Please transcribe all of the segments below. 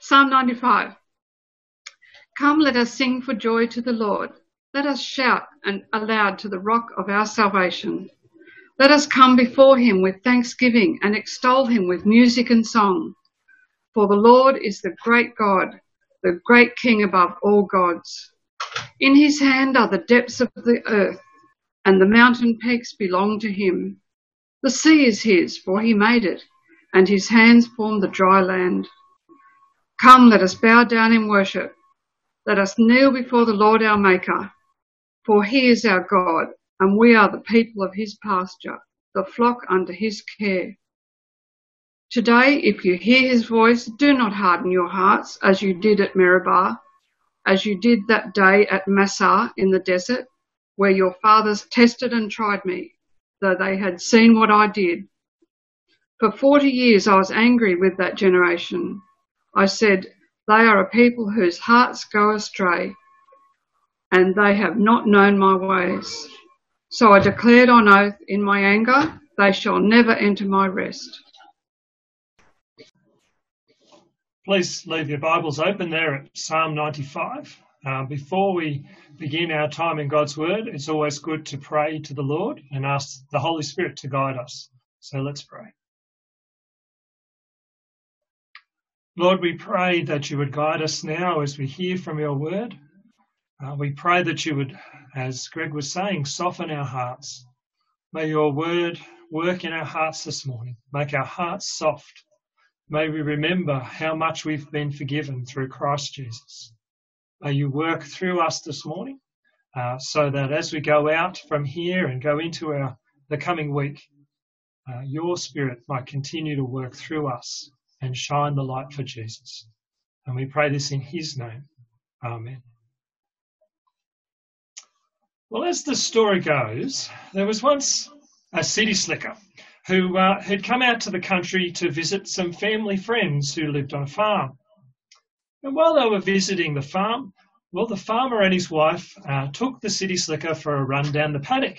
Psalm 95. Come, let us sing for joy to the Lord. Let us shout and aloud to the rock of our salvation. Let us come before him with thanksgiving and extol him with music and song. For the Lord is the great God, the great King above all gods. In his hand are the depths of the earth, and the mountain peaks belong to him. The sea is his, for he made it, and his hands formed the dry land. Come, let us bow down in worship. Let us kneel before the Lord our Maker. For he is our God, and we are the people of his pasture, the flock under his care. Today, if you hear his voice, do not harden your hearts as you did at Meribah, as you did that day at Massah in the desert, where your fathers tested and tried me, though they had seen what I did. For forty years I was angry with that generation. I said, They are a people whose hearts go astray and they have not known my ways. So I declared on oath in my anger, they shall never enter my rest. Please leave your Bibles open there at Psalm 95. Uh, before we begin our time in God's Word, it's always good to pray to the Lord and ask the Holy Spirit to guide us. So let's pray. Lord, we pray that you would guide us now as we hear from your Word. Uh, we pray that you would, as Greg was saying, soften our hearts. May your word work in our hearts this morning, make our hearts soft. May we remember how much we've been forgiven through Christ Jesus. May you work through us this morning uh, so that as we go out from here and go into our the coming week, uh, your spirit might continue to work through us and shine the light for Jesus. And we pray this in his name. Amen. Well, as the story goes, there was once a city slicker who uh, had come out to the country to visit some family friends who lived on a farm. And while they were visiting the farm, well, the farmer and his wife uh, took the city slicker for a run down the paddock.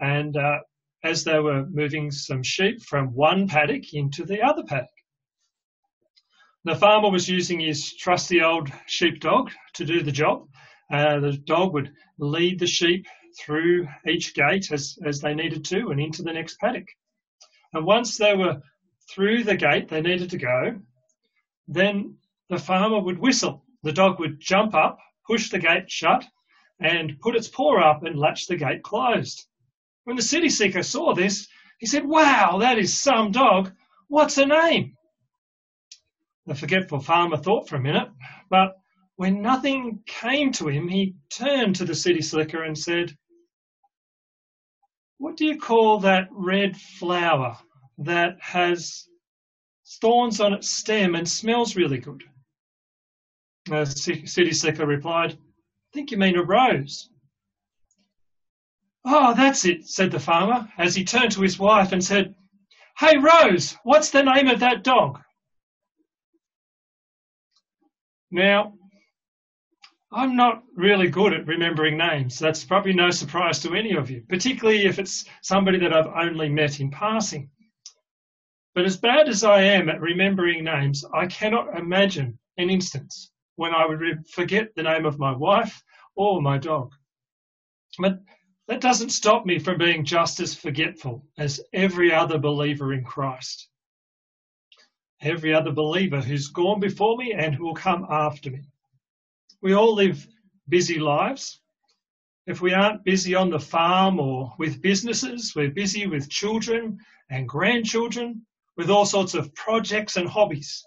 And uh, as they were moving some sheep from one paddock into the other paddock, the farmer was using his trusty old sheepdog to do the job. Uh, the dog would lead the sheep through each gate as, as they needed to and into the next paddock. And once they were through the gate they needed to go, then the farmer would whistle. The dog would jump up, push the gate shut, and put its paw up and latch the gate closed. When the city seeker saw this, he said, Wow, that is some dog. What's her name? The forgetful farmer thought for a minute, but when nothing came to him, he turned to the city slicker and said, What do you call that red flower that has thorns on its stem and smells really good? The city slicker replied, I think you mean a rose. Oh, that's it, said the farmer, as he turned to his wife and said, Hey, Rose, what's the name of that dog? Now, I'm not really good at remembering names. That's probably no surprise to any of you, particularly if it's somebody that I've only met in passing. But as bad as I am at remembering names, I cannot imagine an instance when I would forget the name of my wife or my dog. But that doesn't stop me from being just as forgetful as every other believer in Christ. Every other believer who's gone before me and who will come after me. We all live busy lives. If we aren't busy on the farm or with businesses, we're busy with children and grandchildren, with all sorts of projects and hobbies.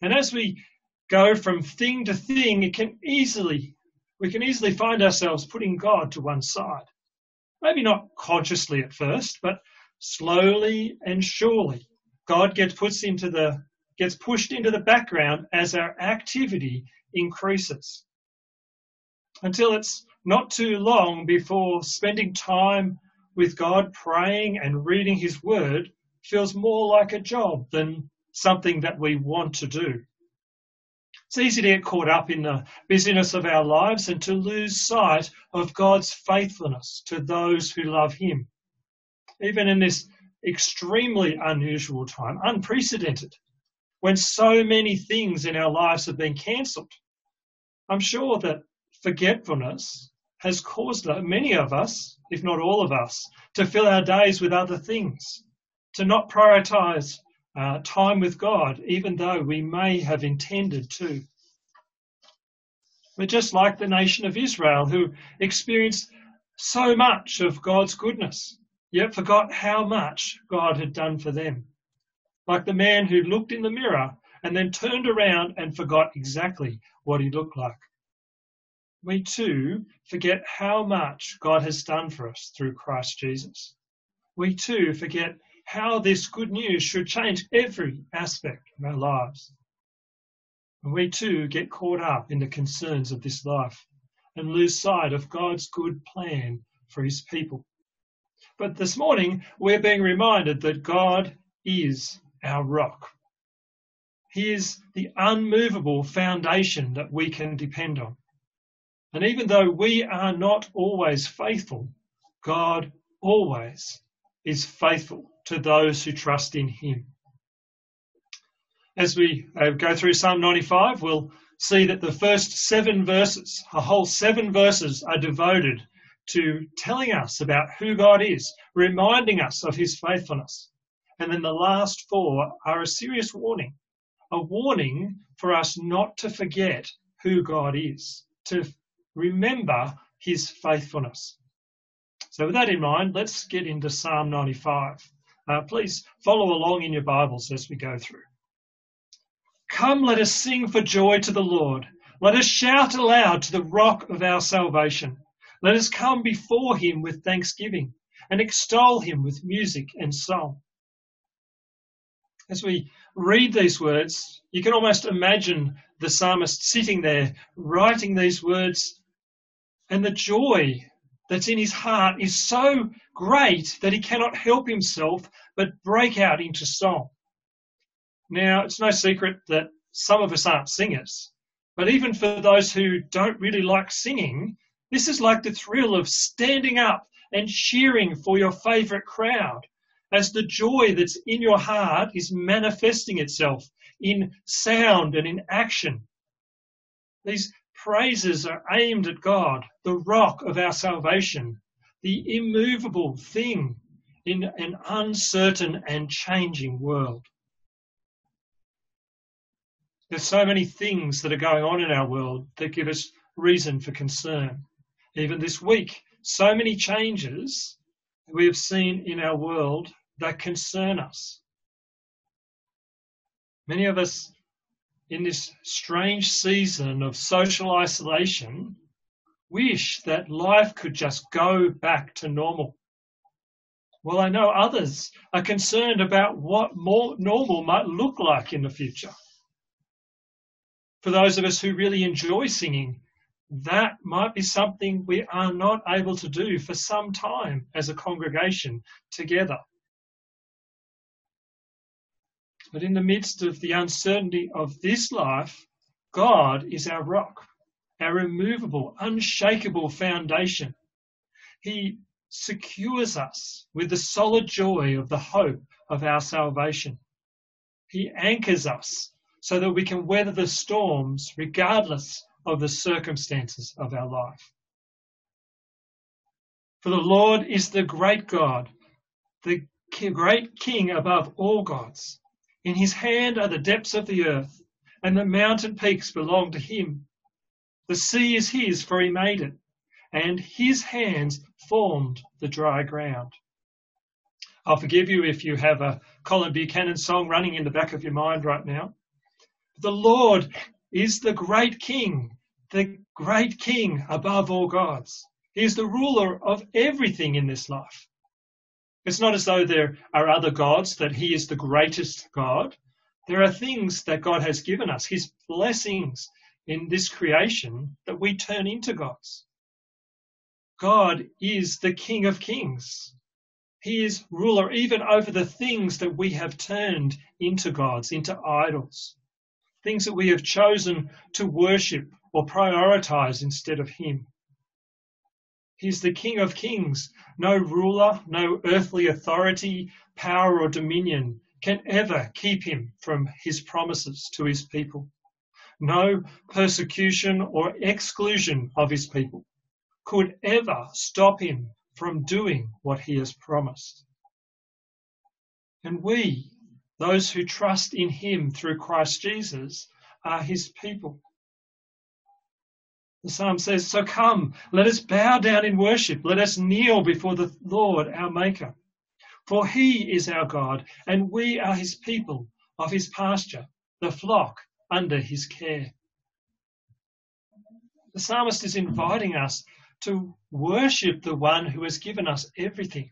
And as we go from thing to thing, it can easily, we can easily find ourselves putting God to one side. Maybe not consciously at first, but slowly and surely, God gets puts into the gets pushed into the background as our activity increases until it's not too long before spending time with God, praying and reading His Word feels more like a job than something that we want to do. It's easy to get caught up in the busyness of our lives and to lose sight of God's faithfulness to those who love Him. Even in this extremely unusual time, unprecedented, when so many things in our lives have been cancelled. I'm sure that forgetfulness has caused many of us, if not all of us, to fill our days with other things, to not prioritize uh, time with God, even though we may have intended to. We're just like the nation of Israel, who experienced so much of God's goodness, yet forgot how much God had done for them. Like the man who looked in the mirror and then turned around and forgot exactly what he looked like. We too forget how much God has done for us through Christ Jesus. We too forget how this good news should change every aspect of our lives. And we too get caught up in the concerns of this life and lose sight of God's good plan for his people. But this morning, we're being reminded that God is our rock. He is the unmovable foundation that we can depend on. And even though we are not always faithful, God always is faithful to those who trust in him as we uh, go through Psalm 95, we'll see that the first seven verses, a whole seven verses, are devoted to telling us about who God is, reminding us of his faithfulness. And then the last four are a serious warning, a warning for us not to forget who God is, to remember his faithfulness. So, with that in mind, let's get into Psalm 95. Uh, please follow along in your Bibles as we go through. Come, let us sing for joy to the Lord. Let us shout aloud to the rock of our salvation. Let us come before him with thanksgiving and extol him with music and song. As we read these words, you can almost imagine the psalmist sitting there writing these words, and the joy that's in his heart is so great that he cannot help himself but break out into song. Now, it's no secret that some of us aren't singers, but even for those who don't really like singing, this is like the thrill of standing up and cheering for your favourite crowd as the joy that's in your heart is manifesting itself in sound and in action. These praises are aimed at God, the rock of our salvation, the immovable thing in an uncertain and changing world. There's so many things that are going on in our world that give us reason for concern. Even this week, so many changes we have seen in our world that concern us. Many of us in this strange season of social isolation wish that life could just go back to normal. Well, I know others are concerned about what more normal might look like in the future for those of us who really enjoy singing, that might be something we are not able to do for some time as a congregation together. But in the midst of the uncertainty of this life, God is our rock, our immovable, unshakable foundation. He secures us with the solid joy of the hope of our salvation. He anchors us so that we can weather the storms regardless of the circumstances of our life. For the Lord is the great God, the great King above all gods. In his hand are the depths of the earth, and the mountain peaks belong to him. The sea is his, for he made it, and his hands formed the dry ground. I'll forgive you if you have a Colin Buchanan song running in the back of your mind right now. The Lord is the great King, the great King above all gods. He is the ruler of everything in this life. It's not as though there are other gods, that He is the greatest God. There are things that God has given us, His blessings in this creation that we turn into gods. God is the King of kings. He is ruler even over the things that we have turned into gods, into idols things that we have chosen to worship or prioritize instead of Him. He's the King of Kings. No ruler, no earthly authority, power, or dominion can ever keep him from his promises to his people. No persecution or exclusion of his people could ever stop him from doing what he has promised. And we, those who trust in him through Christ Jesus, are his people. The psalm says, So come, let us bow down in worship. Let us kneel before the Lord our Maker. For he is our God, and we are his people of his pasture, the flock under his care. The psalmist is inviting us to worship the one who has given us everything.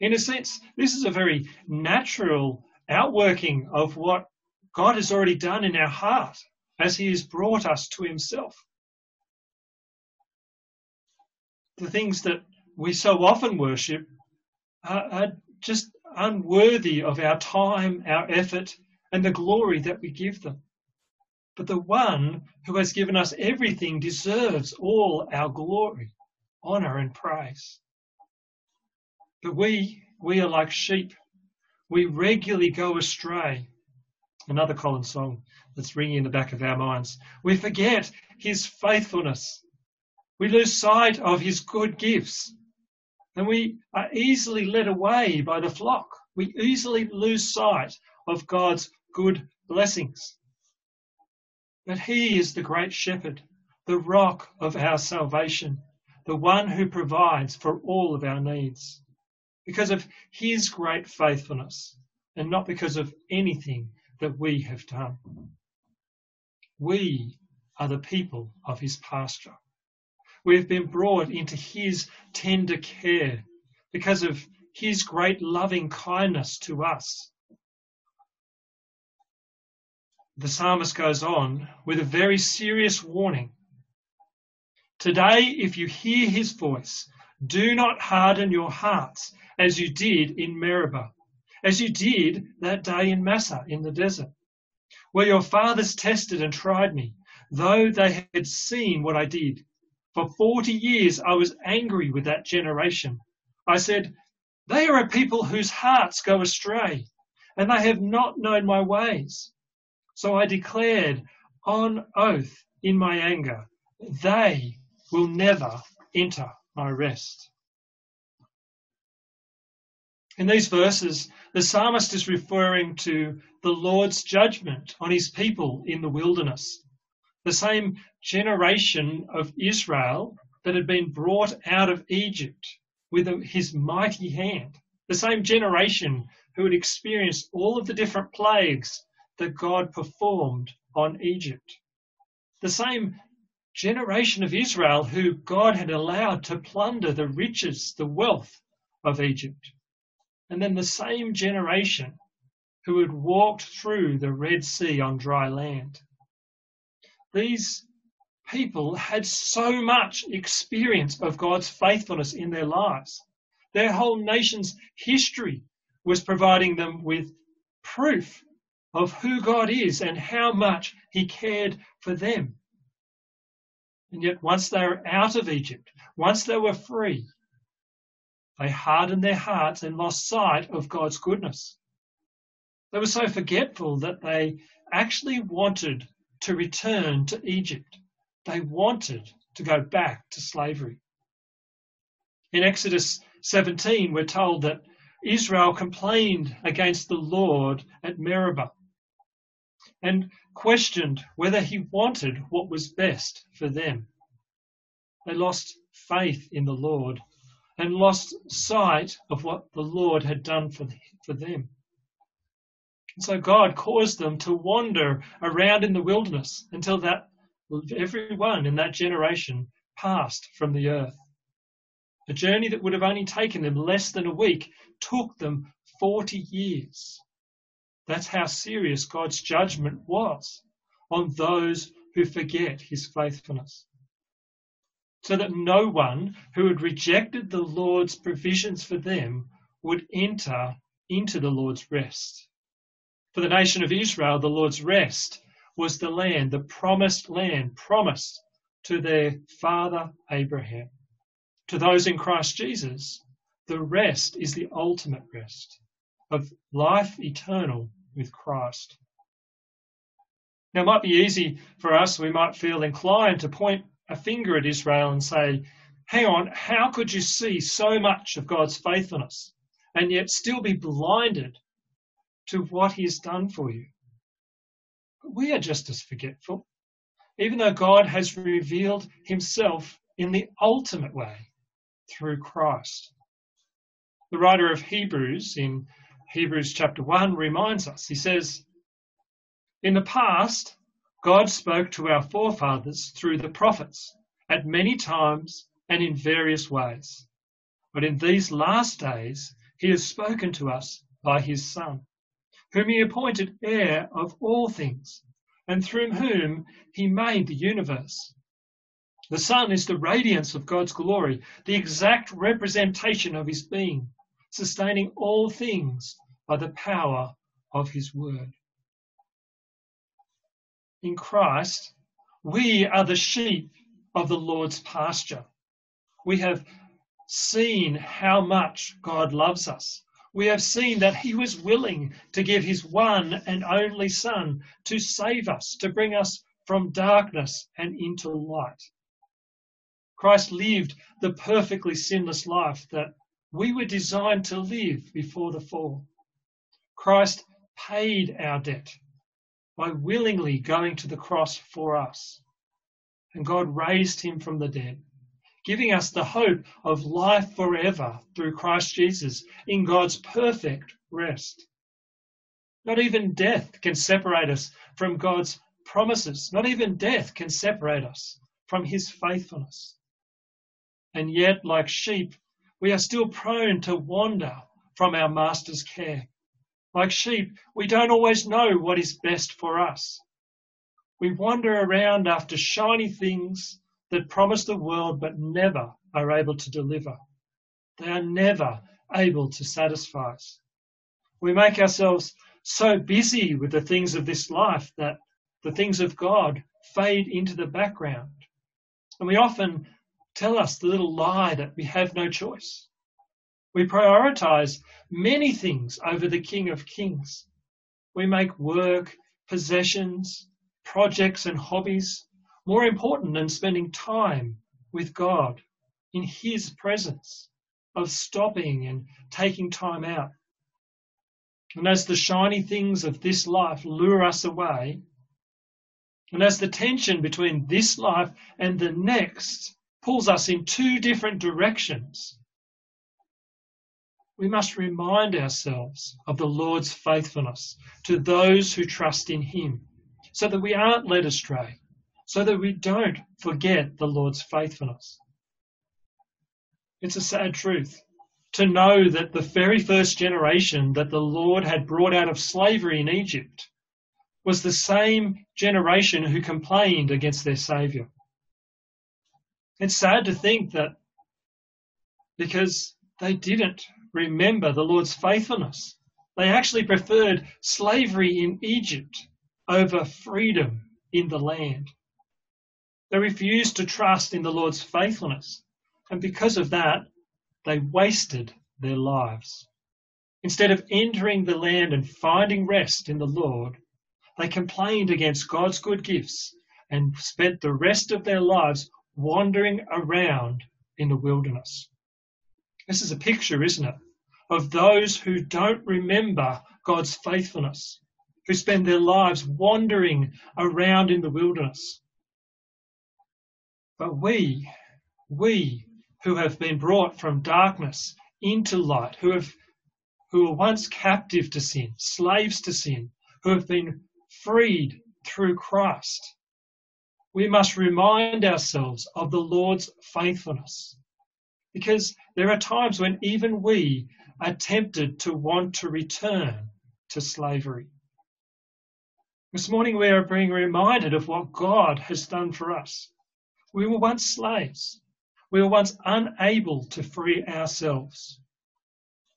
In a sense, this is a very natural outworking of what God has already done in our heart as he has brought us to himself. The things that we so often worship are, are just unworthy of our time, our effort, and the glory that we give them. But the one who has given us everything deserves all our glory, honour, and praise. But we, we are like sheep. We regularly go astray. Another Colin's song that's ringing in the back of our minds. We forget his faithfulness. We lose sight of his good gifts. And we are easily led away by the flock. We easily lose sight of God's good blessings. But he is the great shepherd, the rock of our salvation, the one who provides for all of our needs. Because of his great faithfulness and not because of anything that we have done. We are the people of his pasture. We have been brought into his tender care because of his great loving kindness to us. the psalmist goes on with a very serious warning. Today, if you hear his voice, do not harden your hearts as you did in Meribah, as you did that day in Massah in the desert, where your fathers tested and tried me, though they had seen what I did. For 40 years I was angry with that generation. I said, They are a people whose hearts go astray, and they have not known my ways. So I declared on oath in my anger, they will never enter my rest. In these verses, the psalmist is referring to the Lord's judgment on his people in the wilderness. The same generation of Israel that had been brought out of Egypt with his mighty hand. The same generation who had experienced all of the different plagues that God performed on Egypt. The same generation of Israel who God had allowed to plunder the riches, the wealth of Egypt. And then the same generation who had walked through the Red Sea on dry land. These people had so much experience of God's faithfulness in their lives. Their whole nation's history was providing them with proof of who God is and how much He cared for them. And yet, once they were out of Egypt, once they were free, they hardened their hearts and lost sight of God's goodness. They were so forgetful that they actually wanted to return to Egypt. They wanted to go back to slavery. In Exodus 17, we're told that Israel complained against the Lord at Meribah and questioned whether he wanted what was best for them. They lost faith in the Lord and lost sight of what the Lord had done for, for them. And so God caused them to wander around in the wilderness until that everyone in that generation passed from the earth. A journey that would have only taken them less than a week took them 40 years. That's how serious God's judgment was on those who forget his faithfulness. So that no one who had rejected the Lord's provisions for them would enter into the Lord's rest. For the nation of Israel, the Lord's rest was the land, the promised land promised to their father Abraham. To those in Christ Jesus, the rest is the ultimate rest of life eternal with Christ. Now, it might be easy for us, we might feel inclined to point a finger at Israel and say, hang on, how could you see so much of God's faithfulness and yet still be blinded to what He has done for you? But we are just as forgetful, even though God has revealed Himself in the ultimate way through Christ. The writer of Hebrews in Hebrews chapter 1 reminds us, he says, In the past, God spoke to our forefathers through the prophets at many times and in various ways. But in these last days, he has spoken to us by his Son, whom he appointed heir of all things, and through whom he made the universe. The Son is the radiance of God's glory, the exact representation of his being, sustaining all things by the power of his word. In Christ, we are the sheep of the Lord's pasture we have seen how much God loves us. We have seen that He was willing to give His one and only Son to save us, to bring us from darkness and into light. Christ lived the perfectly sinless life that we were designed to live before the fall. Christ paid our debt by willingly going to the cross for us. And God raised him from the dead giving us the hope of life forever through Christ Jesus in God's perfect rest. Not even death can separate us from God's promises. Not even death can separate us from his faithfulness. And yet, like sheep, we are still prone to wander from our master's care. Like sheep, we don't always know what is best for us. We wander around after shiny things that promise the world but never are able to deliver. They are never able to satisfy us. We make ourselves so busy with the things of this life that the things of God fade into the background. And we often tell us the little lie that we have no choice. We prioritize many things over the King of Kings. We make work, possessions, projects, and hobbies more important than spending time with God in His presence, of stopping and taking time out. And as the shiny things of this life lure us away, and as the tension between this life and the next pulls us in two different directions, we must remind ourselves of the Lord's faithfulness to those who trust in Him so that we aren't led astray so that we don't forget the Lord's faithfulness. It's a sad truth to know that the very first generation that the Lord had brought out of slavery in Egypt was the same generation who complained against their Saviour. It's sad to think that because they didn't remember the Lord's faithfulness, they actually preferred slavery in Egypt over freedom in the land. They refused to trust in the Lord's faithfulness. And because of that, they wasted their lives. Instead of entering the land and finding rest in the Lord, they complained against God's good gifts and spent the rest of their lives wandering around in the wilderness. This is a picture, isn't it, of those who don't remember God's faithfulness, who spend their lives wandering around in the wilderness. But we, we who have been brought from darkness into light, who have who were once captive to sin, slaves to sin, who have been freed through Christ, we must remind ourselves of the Lord's faithfulness. Because there are times when even we are tempted to want to return to slavery. This morning we are being reminded of what God has done for us. We were once slaves. We were once unable to free ourselves.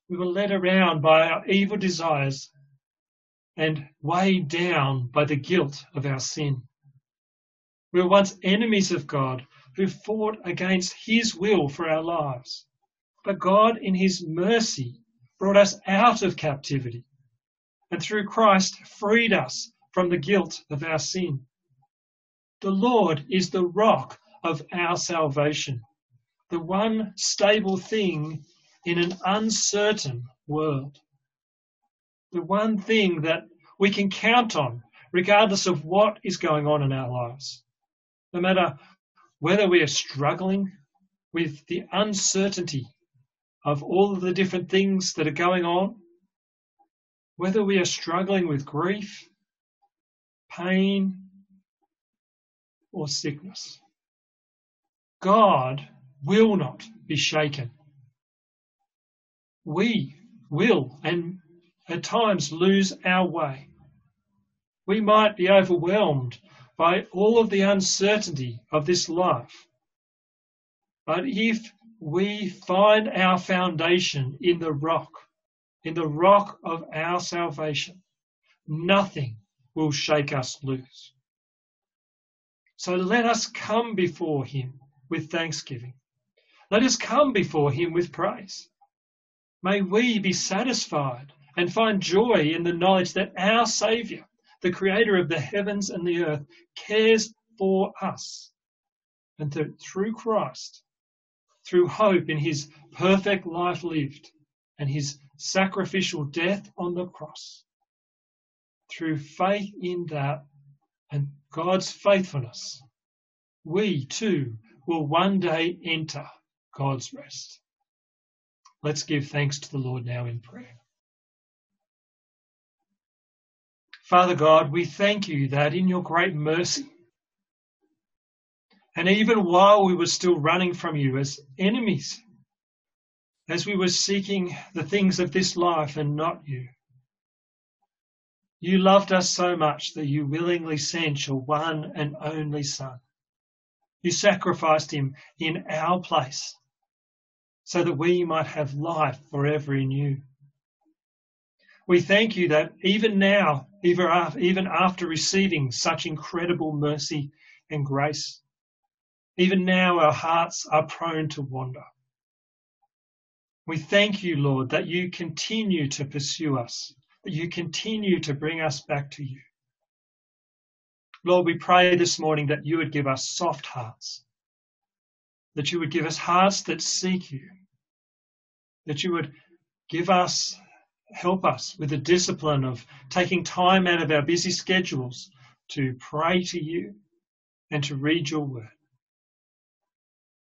We were led around by our evil desires and weighed down by the guilt of our sin. We were once enemies of God who fought against His will for our lives. But God, in His mercy, brought us out of captivity, and through Christ freed us from the guilt of our sin. The Lord is the rock of our salvation, the one stable thing in an uncertain world, the one thing that we can count on regardless of what is going on in our lives. No matter whether we are struggling with the uncertainty of all of the different things that are going on, whether we are struggling with grief, pain, or sickness. God will not be shaken. We will, and at times, lose our way. We might be overwhelmed by all of the uncertainty of this life. But if we find our foundation in the rock, in the rock of our salvation, nothing will shake us loose. So let us come before him with thanksgiving. Let us come before him with praise. May we be satisfied and find joy in the knowledge that our Saviour, the Creator of the heavens and the earth, cares for us. And that through Christ, through hope in his perfect life lived and his sacrificial death on the cross, through faith in that and God's faithfulness, we too will one day enter God's rest. Let's give thanks to the Lord now in prayer. Father God, we thank you that in your great mercy, and even while we were still running from you as enemies, as we were seeking the things of this life and not you, you loved us so much that you willingly sent your one and only Son. You sacrificed him in our place so that we might have life forever in you. We thank you that even now, even after receiving such incredible mercy and grace, even now our hearts are prone to wander. We thank you, Lord, that you continue to pursue us that you continue to bring us back to you. Lord, we pray this morning that you would give us soft hearts, that you would give us hearts that seek you, that you would give us, help us with the discipline of taking time out of our busy schedules to pray to you and to read your word.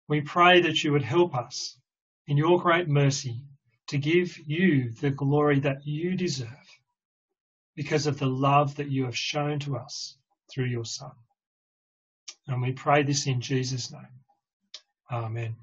We pray that you would help us in your great mercy to give you the glory that you deserve because of the love that you have shown to us through your Son. And we pray this in Jesus' name. Amen.